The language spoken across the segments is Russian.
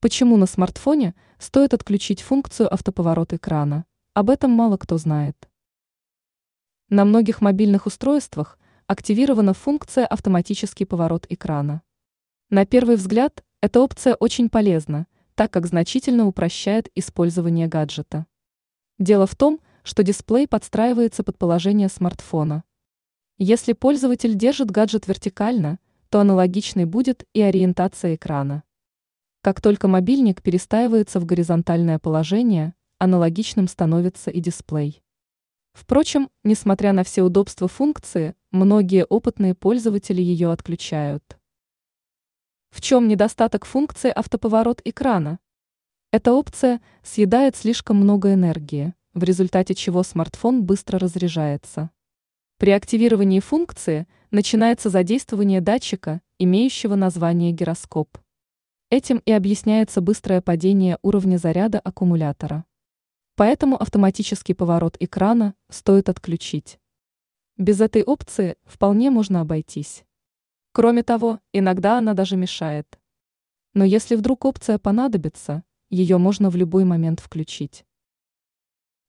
Почему на смартфоне стоит отключить функцию автоповорот экрана? Об этом мало кто знает. На многих мобильных устройствах активирована функция «Автоматический поворот экрана». На первый взгляд, эта опция очень полезна, так как значительно упрощает использование гаджета. Дело в том, что дисплей подстраивается под положение смартфона. Если пользователь держит гаджет вертикально, то аналогичной будет и ориентация экрана. Как только мобильник перестаивается в горизонтальное положение, аналогичным становится и дисплей. Впрочем, несмотря на все удобства функции, многие опытные пользователи ее отключают. В чем недостаток функции автоповорот экрана? Эта опция съедает слишком много энергии, в результате чего смартфон быстро разряжается. При активировании функции начинается задействование датчика, имеющего название гироскоп. Этим и объясняется быстрое падение уровня заряда аккумулятора. Поэтому автоматический поворот экрана стоит отключить. Без этой опции вполне можно обойтись. Кроме того, иногда она даже мешает. Но если вдруг опция понадобится, ее можно в любой момент включить.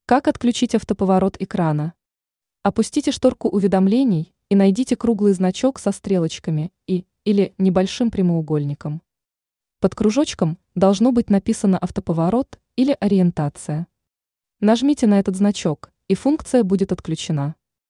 Как отключить автоповорот экрана? Опустите шторку уведомлений и найдите круглый значок со стрелочками и или небольшим прямоугольником. Под кружочком должно быть написано автоповорот или ориентация. Нажмите на этот значок, и функция будет отключена.